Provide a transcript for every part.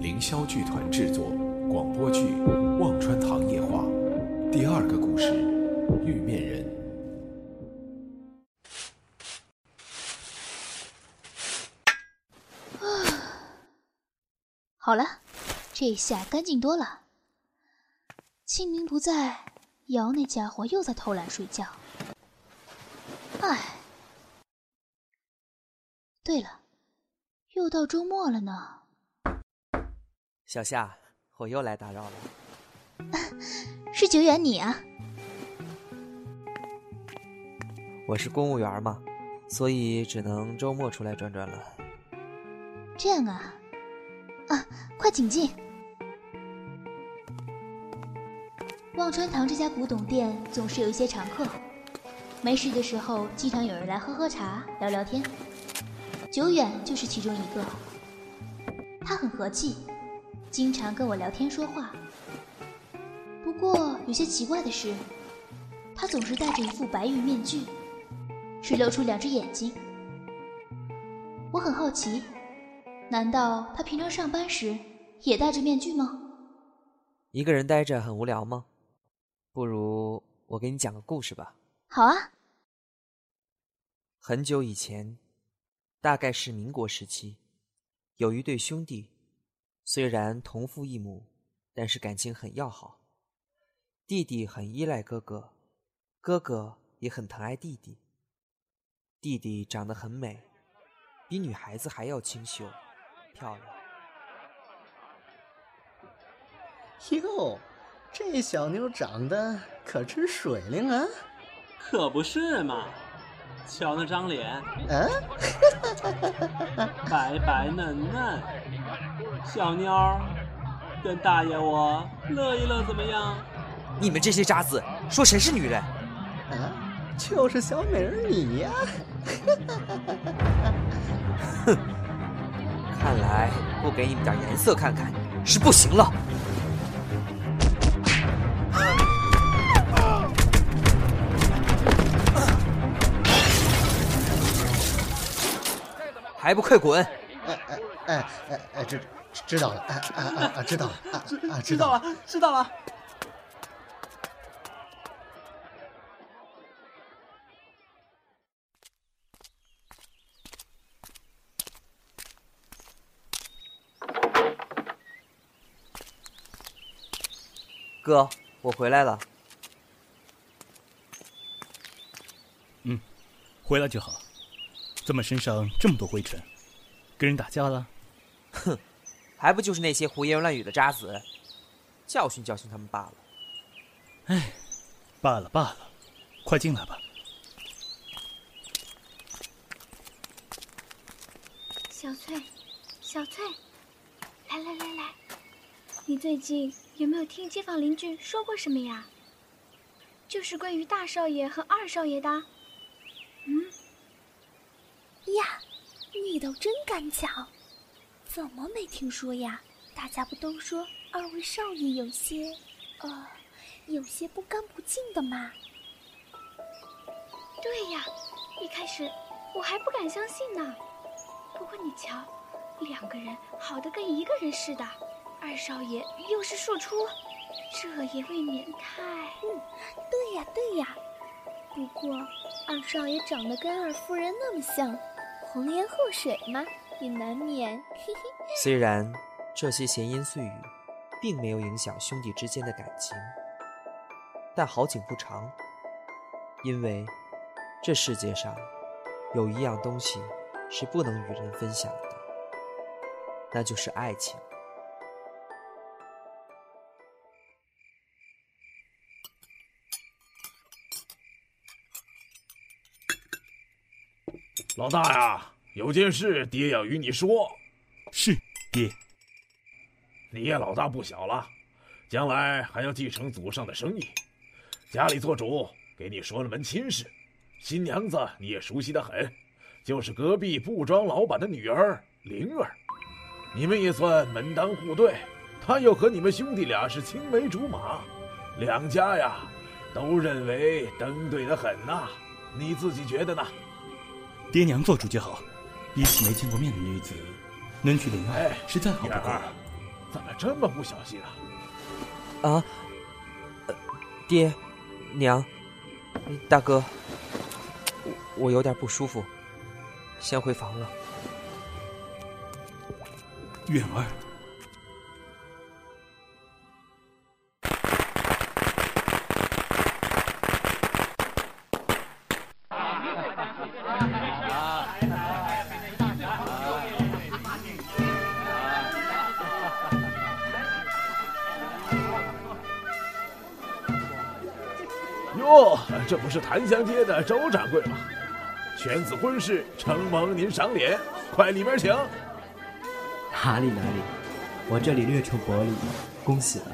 凌霄剧团制作广播剧《忘川堂夜话》第二个故事：玉面人。好了，这下干净多了。清明不在，瑶那家伙又在偷懒睡觉。唉，对了，又到周末了呢。小夏，我又来打扰了。是久远你啊？我是公务员嘛，所以只能周末出来转转了。这样啊，啊，快请进。忘川堂这家古董店总是有一些常客，没事的时候经常有人来喝喝茶、聊聊天。久远就是其中一个，他很和气。经常跟我聊天说话，不过有些奇怪的是，他总是戴着一副白玉面具，只露出两只眼睛。我很好奇，难道他平常上班时也戴着面具吗？一个人待着很无聊吗？不如我给你讲个故事吧。好啊。很久以前，大概是民国时期，有一对兄弟。虽然同父异母，但是感情很要好。弟弟很依赖哥哥，哥哥也很疼爱弟弟。弟弟长得很美，比女孩子还要清秀、漂亮。哟，这小妞长得可真水灵啊！可不是嘛。瞧那张脸，嗯，白白嫩嫩，小妞儿，跟大爷我乐一乐怎么样？你们这些渣子，说谁是女人？啊，就是小美人你呀！哼，看来不给你们点颜色看看是不行了。还不快滚！哎哎哎哎哎，知知道了，哎哎哎哎，知道了，知知道了，知道了。哥，我回来了。嗯，回来就好。怎么身上这么多灰尘？跟人打架了？哼，还不就是那些胡言乱语的渣子，教训教训他们罢了。哎，罢了罢了，快进来吧。小翠，小翠，来来来来，你最近有没有听街坊邻居说过什么呀？就是关于大少爷和二少爷的。嗯。呀，你倒真敢讲，怎么没听说呀？大家不都说二位少爷有些，呃，有些不干不净的吗？对呀，一开始我还不敢相信呢。不过你瞧，两个人好的跟一个人似的，二少爷又是庶出，这也未免太……嗯，对呀对呀。不过二少爷长得跟二夫人那么像。红颜祸水嘛，也难免。虽然这些闲言碎语，并没有影响兄弟之间的感情，但好景不长。因为这世界上有一样东西是不能与人分享的，那就是爱情。老大呀，有件事爹要与你说。是爹。你也老大不小了，将来还要继承祖上的生意，家里做主。给你说了门亲事，新娘子你也熟悉的很，就是隔壁布庄老板的女儿灵儿。你们也算门当户对，她又和你们兄弟俩是青梅竹马，两家呀都认为登对的很呐。你自己觉得呢？爹娘做主就好，一次没见过面的女子，能娶灵儿哎，是再好不过了。，怎么这么不小心啊？啊，呃爹，娘，大哥，我我有点不舒服，先回房了。远儿，这不是檀香街的周掌柜吗？犬子婚事，承蒙您赏脸，快里面请。哪里哪里，我这里略出薄礼，恭喜了。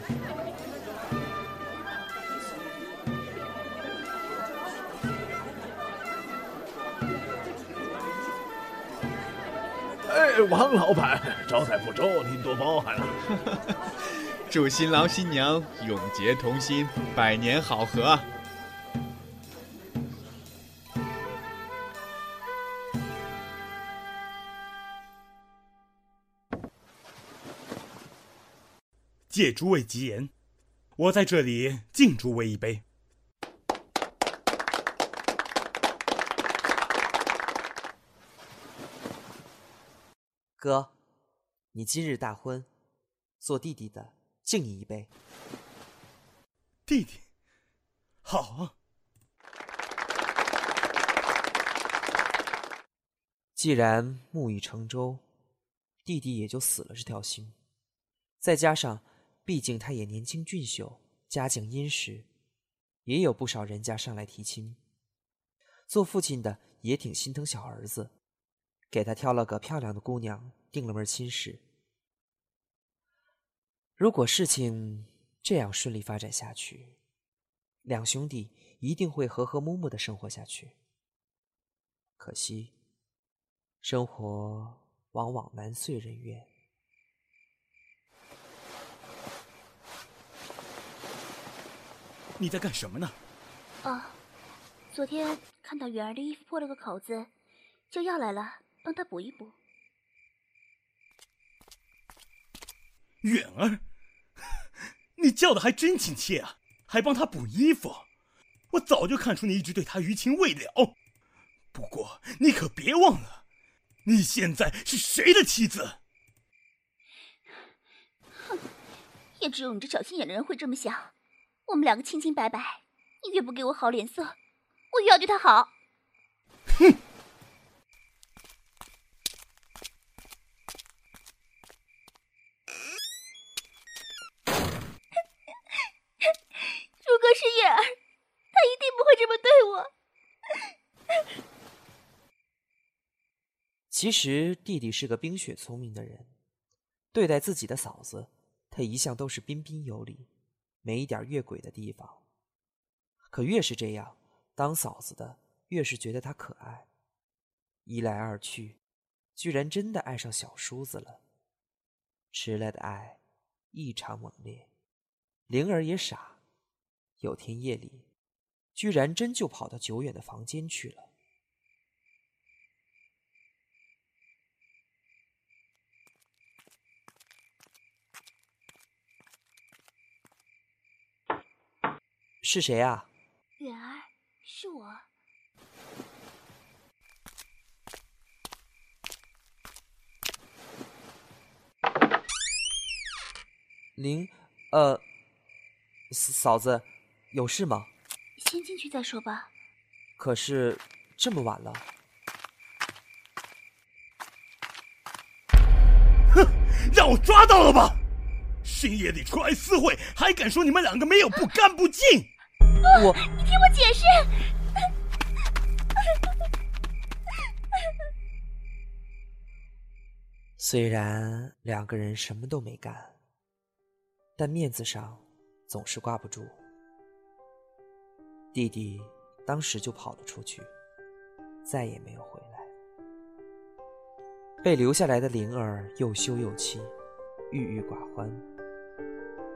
哎，王老板，招待不周，您多包涵了。祝新郎新娘永结同心，百年好合。借诸位吉言，我在这里敬诸位一杯。哥，你今日大婚，做弟弟的敬你一杯。弟弟，好啊。既然木已成舟，弟弟也就死了这条心。再加上，毕竟他也年轻俊秀，家境殷实，也有不少人家上来提亲。做父亲的也挺心疼小儿子，给他挑了个漂亮的姑娘，定了门亲事。如果事情这样顺利发展下去，两兄弟一定会和和睦睦的生活下去。可惜，生活往往难遂人愿。你在干什么呢？啊，昨天看到远儿的衣服破了个口子，就要来了，帮她补一补。远儿，你叫的还真亲切啊，还帮他补衣服。我早就看出你一直对他余情未了。不过你可别忘了，你现在是谁的妻子？哼，也只有你这小心眼的人会这么想。我们两个清清白白，你越不给我好脸色，我越要对他好。哼！如果是叶儿，他一定不会这么对我。其实弟弟是个冰雪聪明的人，对待自己的嫂子，他一向都是彬彬有礼，没一点越轨的地方。可越是这样，当嫂子的越是觉得他可爱，一来二去，居然真的爱上小叔子了。迟来的爱异常猛烈，灵儿也傻。有天夜里，居然真就跑到久远的房间去了。是谁啊？远儿，是我。您，呃，嫂子，有事吗？先进去再说吧。可是这么晚了。哼，让我抓到了吧！深夜里出来私会，还敢说你们两个没有不干不净？我，你听我解释。虽然两个人什么都没干，但面子上总是挂不住。弟弟当时就跑了出去，再也没有回来。被留下来的灵儿又羞又气，郁郁寡欢，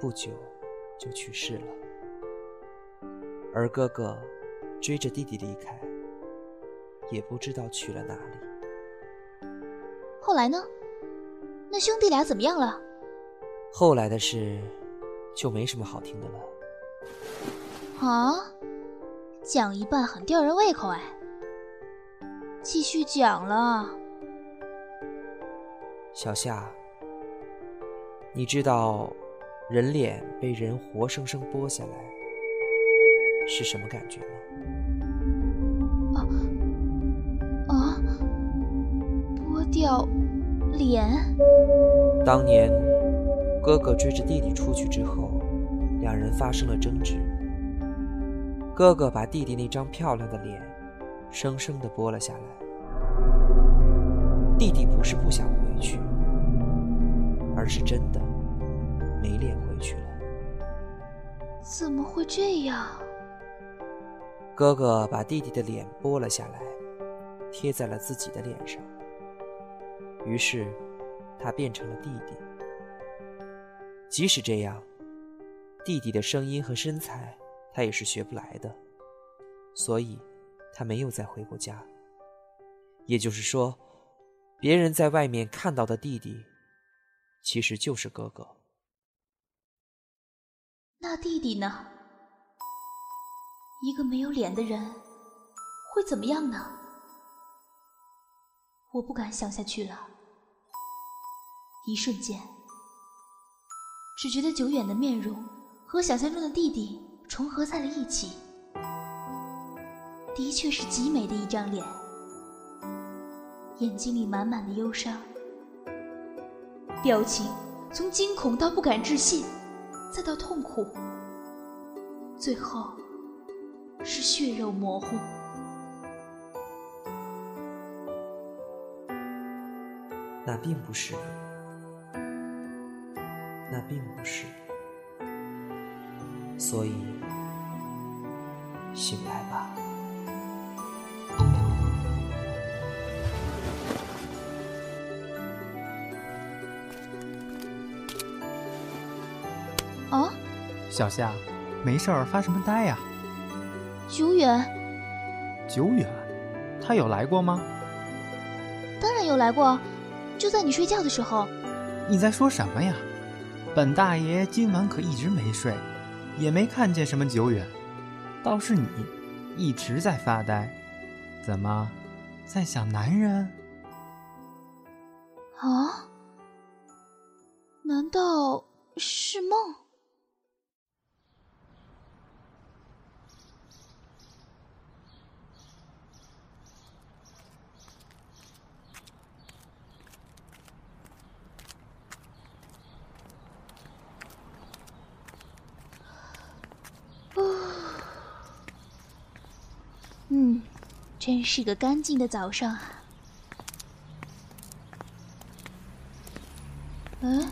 不久就去世了。而哥哥追着弟弟离开，也不知道去了哪里。后来呢？那兄弟俩怎么样了？后来的事就没什么好听的了。啊，讲一半很吊人胃口哎。继续讲了，小夏，你知道人脸被人活生生剥下来是什么感觉吗？啊啊！剥掉脸。当年哥哥追着弟弟出去之后，两人发生了争执。哥哥把弟弟那张漂亮的脸生生的剥了下来。弟弟不是不想回去，而是真的没脸回去了。怎么会这样？哥哥把弟弟的脸剥了下来，贴在了自己的脸上。于是，他变成了弟弟。即使这样，弟弟的声音和身材他也是学不来的，所以，他没有再回过家。也就是说。别人在外面看到的弟弟，其实就是哥哥。那弟弟呢？一个没有脸的人会怎么样呢？我不敢想下去了。一瞬间，只觉得久远的面容和想象中的弟弟重合在了一起，的确是极美的一张脸。眼睛里满满的忧伤，表情从惊恐到不敢置信，再到痛苦，最后是血肉模糊。那并不是，那并不是，所以醒来吧。小夏，没事儿发什么呆呀？久远，久远，他有来过吗？当然有来过，就在你睡觉的时候。你在说什么呀？本大爷今晚可一直没睡，也没看见什么久远，倒是你一直在发呆，怎么在想男人？啊？难道是梦？嗯，真是个干净的早上啊！嗯，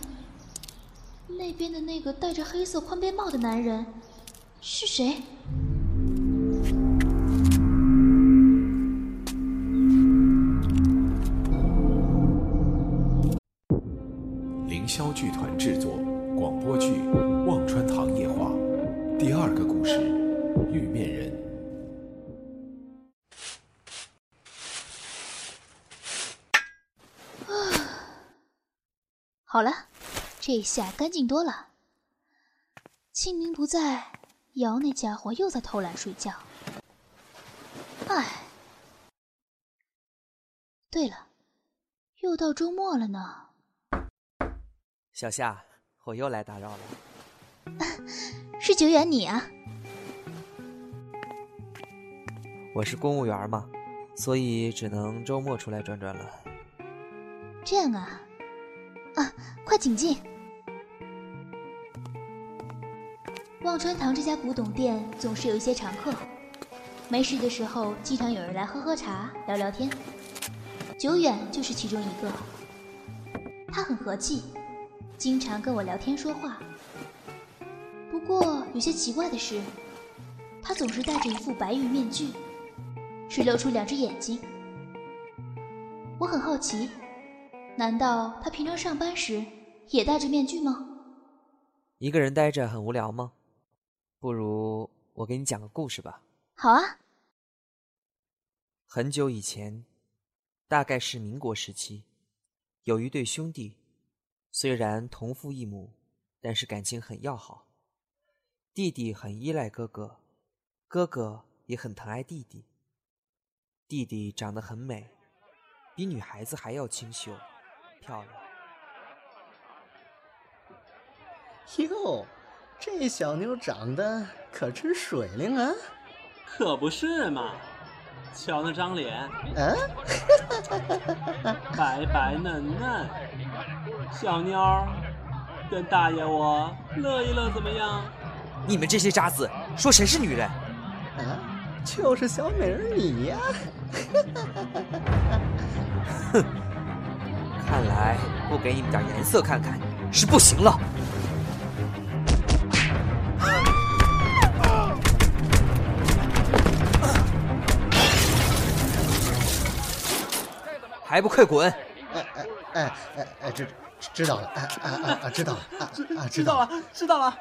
那边的那个戴着黑色宽边帽的男人是谁？凌霄剧团制作广播剧《忘川堂夜话》第二个故事《玉面人》。好了，这下干净多了。清明不在，瑶那家伙又在偷懒睡觉。唉，对了，又到周末了呢。小夏，我又来打扰了。是久远你啊？我是公务员嘛，所以只能周末出来转转了。这样啊。啊，快请进！忘川堂这家古董店总是有一些常客，没事的时候经常有人来喝喝茶、聊聊天。久远就是其中一个，他很和气，经常跟我聊天说话。不过有些奇怪的是，他总是戴着一副白玉面具，只露出两只眼睛。我很好奇。难道他平常上班时也戴着面具吗？一个人呆着很无聊吗？不如我给你讲个故事吧。好啊。很久以前，大概是民国时期，有一对兄弟，虽然同父异母，但是感情很要好。弟弟很依赖哥哥，哥哥也很疼爱弟弟。弟弟长得很美，比女孩子还要清秀、漂亮。哟，这小妞长得可真水灵啊！可不是嘛，瞧那张脸，嗯，白白嫩嫩，小妞儿，跟大爷我乐一乐怎么样？你们这些渣子，说谁是女人？啊，就是小美人你呀！哼，看来不给你们点颜色看看是不行了。还不快滚！哎哎哎哎哎，知知道了，哎哎哎哎，知道了，知啊知道了，知道了。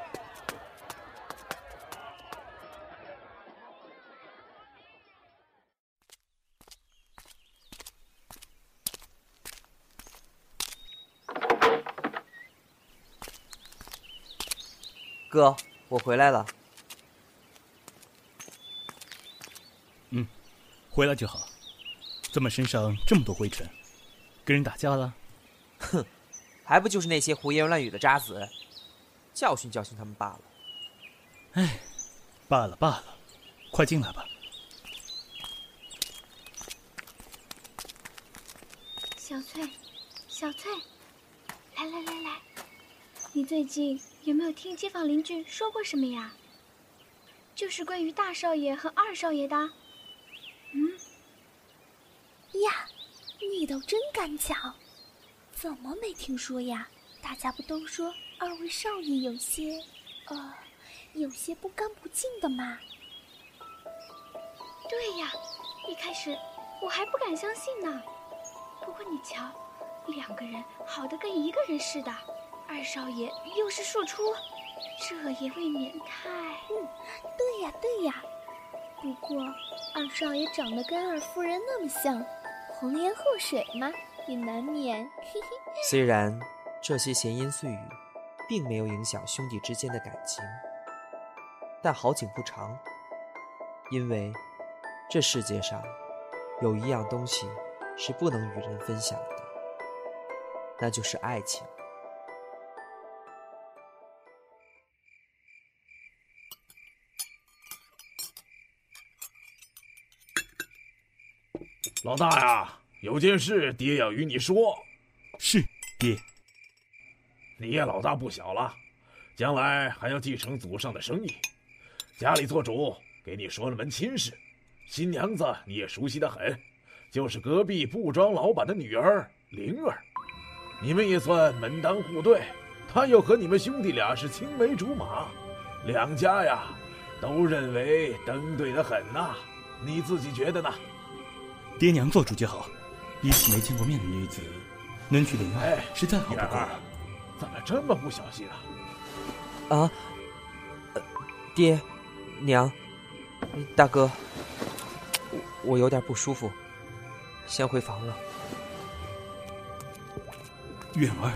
哥，我回来了。嗯，回来就好。怎么身上这么多灰尘？跟人打架了？哼，还不就是那些胡言乱语的渣子，教训教训他们罢了。哎，罢了罢了，快进来吧。小翠，小翠，来来来来，你最近有没有听街坊邻居说过什么呀？就是关于大少爷和二少爷的。嗯。呀，你倒真敢讲，怎么没听说呀？大家不都说二位少爷有些，呃，有些不干不净的吗？对呀，一开始我还不敢相信呢。不过你瞧，两个人好的跟一个人似的，二少爷又是庶出，这也未免太……嗯，对呀对呀。不过二少爷长得跟二夫人那么像。红颜祸水嘛，也难免。嘿嘿。虽然这些闲言碎语，并没有影响兄弟之间的感情，但好景不长。因为这世界上有一样东西是不能与人分享的，那就是爱情。老大呀，有件事爹要与你说。是，爹。你也老大不小了，将来还要继承祖上的生意，家里做主。给你说了门亲事，新娘子你也熟悉的很，就是隔壁布庄老板的女儿灵儿。你们也算门当户对，她又和你们兄弟俩是青梅竹马，两家呀都认为登对的很呐。你自己觉得呢？爹娘做主就好，一次没见过面的女子，能娶灵儿是再好不过了。怎么这么不小心啊？啊，爹，娘，大哥，我有点不舒服，先回房了。远儿。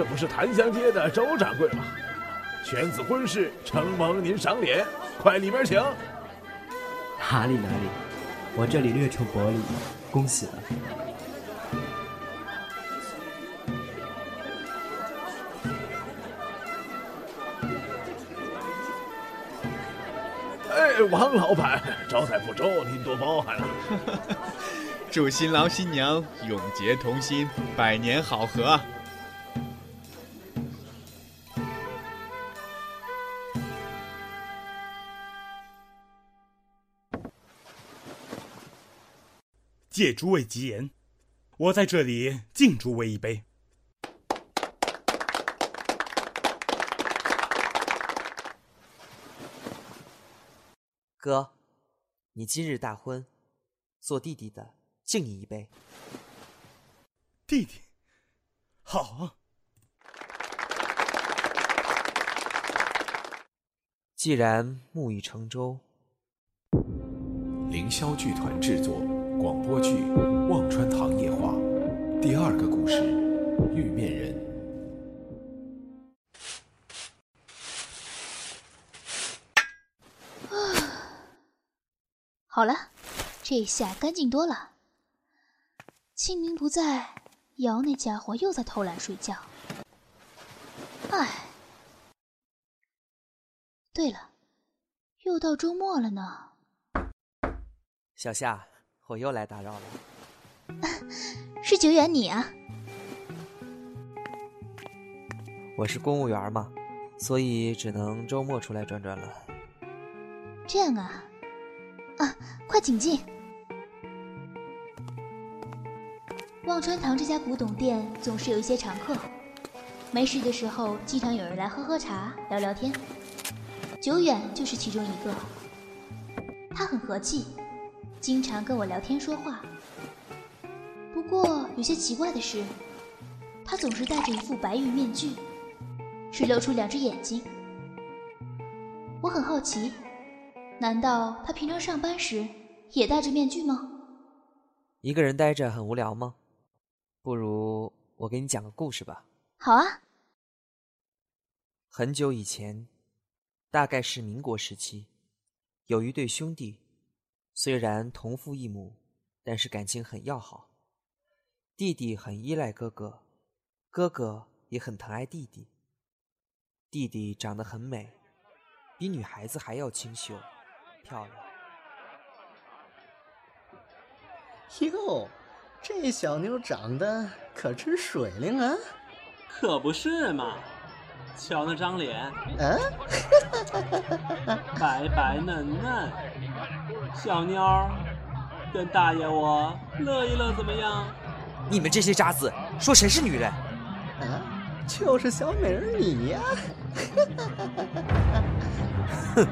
这不是檀香街的周掌柜吗？犬子婚事，承蒙您赏脸，快里边请。哪里哪里，我这里略抽薄礼，恭喜了。哎，王老板，招待不周，您多包涵了。祝新郎新娘永结同心，百年好合。借诸位吉言，我在这里敬诸位一杯。哥，你今日大婚，做弟弟的敬你一杯。弟弟，好啊。既然木已成舟，凌霄剧团制作广播剧《忘川堂夜话》第二个故事：玉面人。好了，这下干净多了。清明不在，瑶那家伙又在偷懒睡觉。唉。对了，又到周末了呢。小夏，我又来打扰了。是久远你啊？我是公务员嘛，所以只能周末出来转转了。这样啊，啊，快请进。忘川堂这家古董店总是有一些常客，没事的时候经常有人来喝喝茶、聊聊天。久远就是其中一个，他很和气，经常跟我聊天说话。不过有些奇怪的是，他总是戴着一副白玉面具，只露出两只眼睛。我很好奇，难道他平常上班时也戴着面具吗？一个人待着很无聊吗？不如我给你讲个故事吧。好啊。很久以前。大概是民国时期，有一对兄弟，虽然同父异母，但是感情很要好。弟弟很依赖哥哥，哥哥也很疼爱弟弟。弟弟长得很美，比女孩子还要清秀、漂亮。哟，这小妞长得可真水灵啊！可不是嘛。瞧那张脸，嗯，白白嫩嫩，小妞儿，跟大爷我乐一乐怎么样？你们这些渣子，说谁是女人？啊，就是小美人你呀！哼，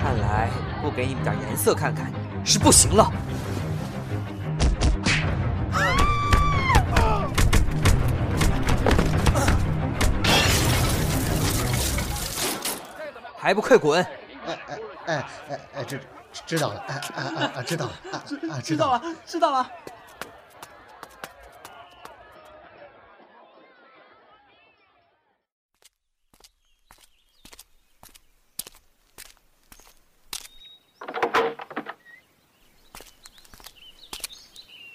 看来不给你们点颜色看看是不行了。还不快滚！哎哎哎哎哎，知知道了，哎哎哎哎，知道了，知啊知道了，知道了。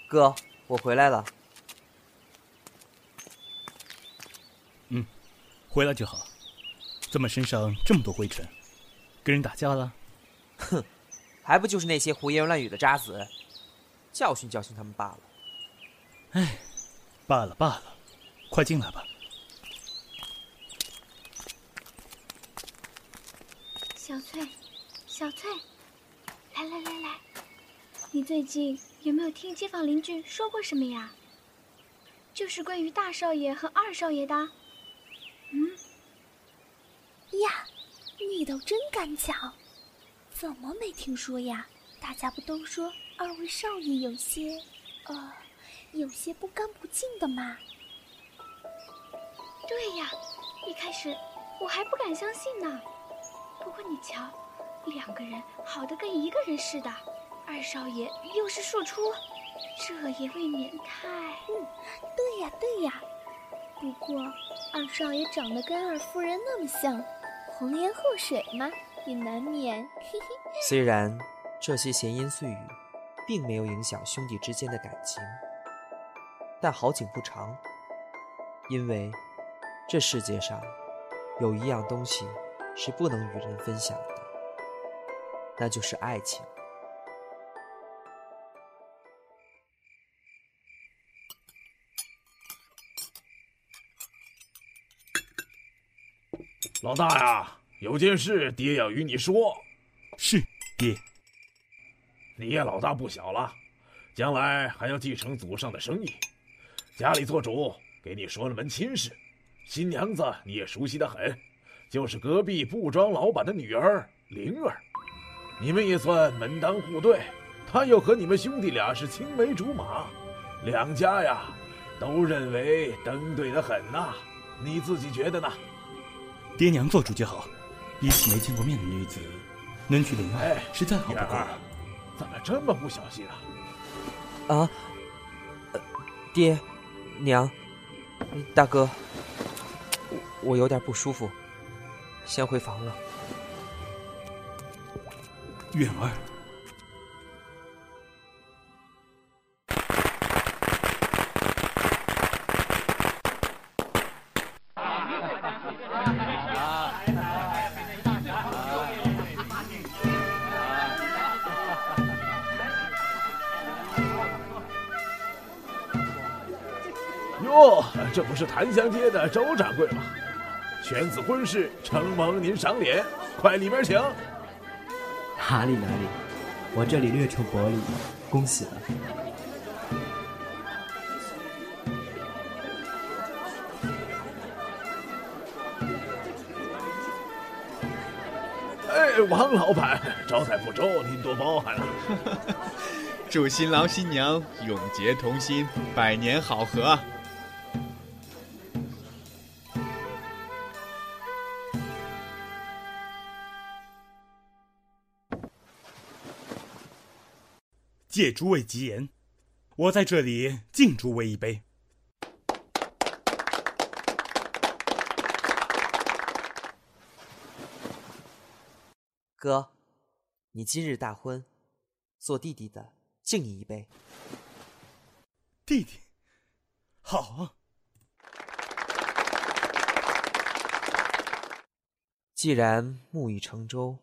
哥，我回来了。嗯，回来就好。怎么身上这么多灰尘？跟人打架了？哼，还不就是那些胡言乱语的渣子，教训教训他们罢了。哎，罢了罢了，快进来吧。小翠，小翠，来来来来，你最近有没有听街坊邻居说过什么呀？就是关于大少爷和二少爷的。嗯。呀，你倒真敢讲！怎么没听说呀？大家不都说二位少爷有些……呃，有些不干不净的吗？对呀，一开始我还不敢相信呢。不过你瞧，两个人好的跟一个人似的，二少爷又是庶出，这也未免太……嗯，对呀对呀。不过二少爷长得跟二夫人那么像。红颜祸水嘛，也难免。虽然这些闲言碎语，并没有影响兄弟之间的感情，但好景不长。因为这世界上有一样东西是不能与人分享的，那就是爱情。老大呀，有件事爹要与你说。是爹。你也老大不小了，将来还要继承祖上的生意，家里做主。给你说了门亲事，新娘子你也熟悉的很，就是隔壁布庄老板的女儿灵儿。你们也算门当户对，她又和你们兄弟俩是青梅竹马，两家呀都认为登对的很呐。你自己觉得呢？爹娘做主就好。一次没见过面的女子，能娶林爱是再好不过了。怎么这么不小心啊？啊，爹，娘，大哥，我有点不舒服，先回房了。远儿。是檀香街的周掌柜吗？犬子婚事，承蒙您赏脸，快里面请。哪里哪里，我这里略筹薄礼，恭喜了。哎，王老板，招待不周，您多包涵了。祝新郎新娘永结同心，百年好合。借诸位吉言，我在这里敬诸位一杯。哥，你今日大婚，做弟弟的敬你一杯。弟弟，好啊。既然木已成舟。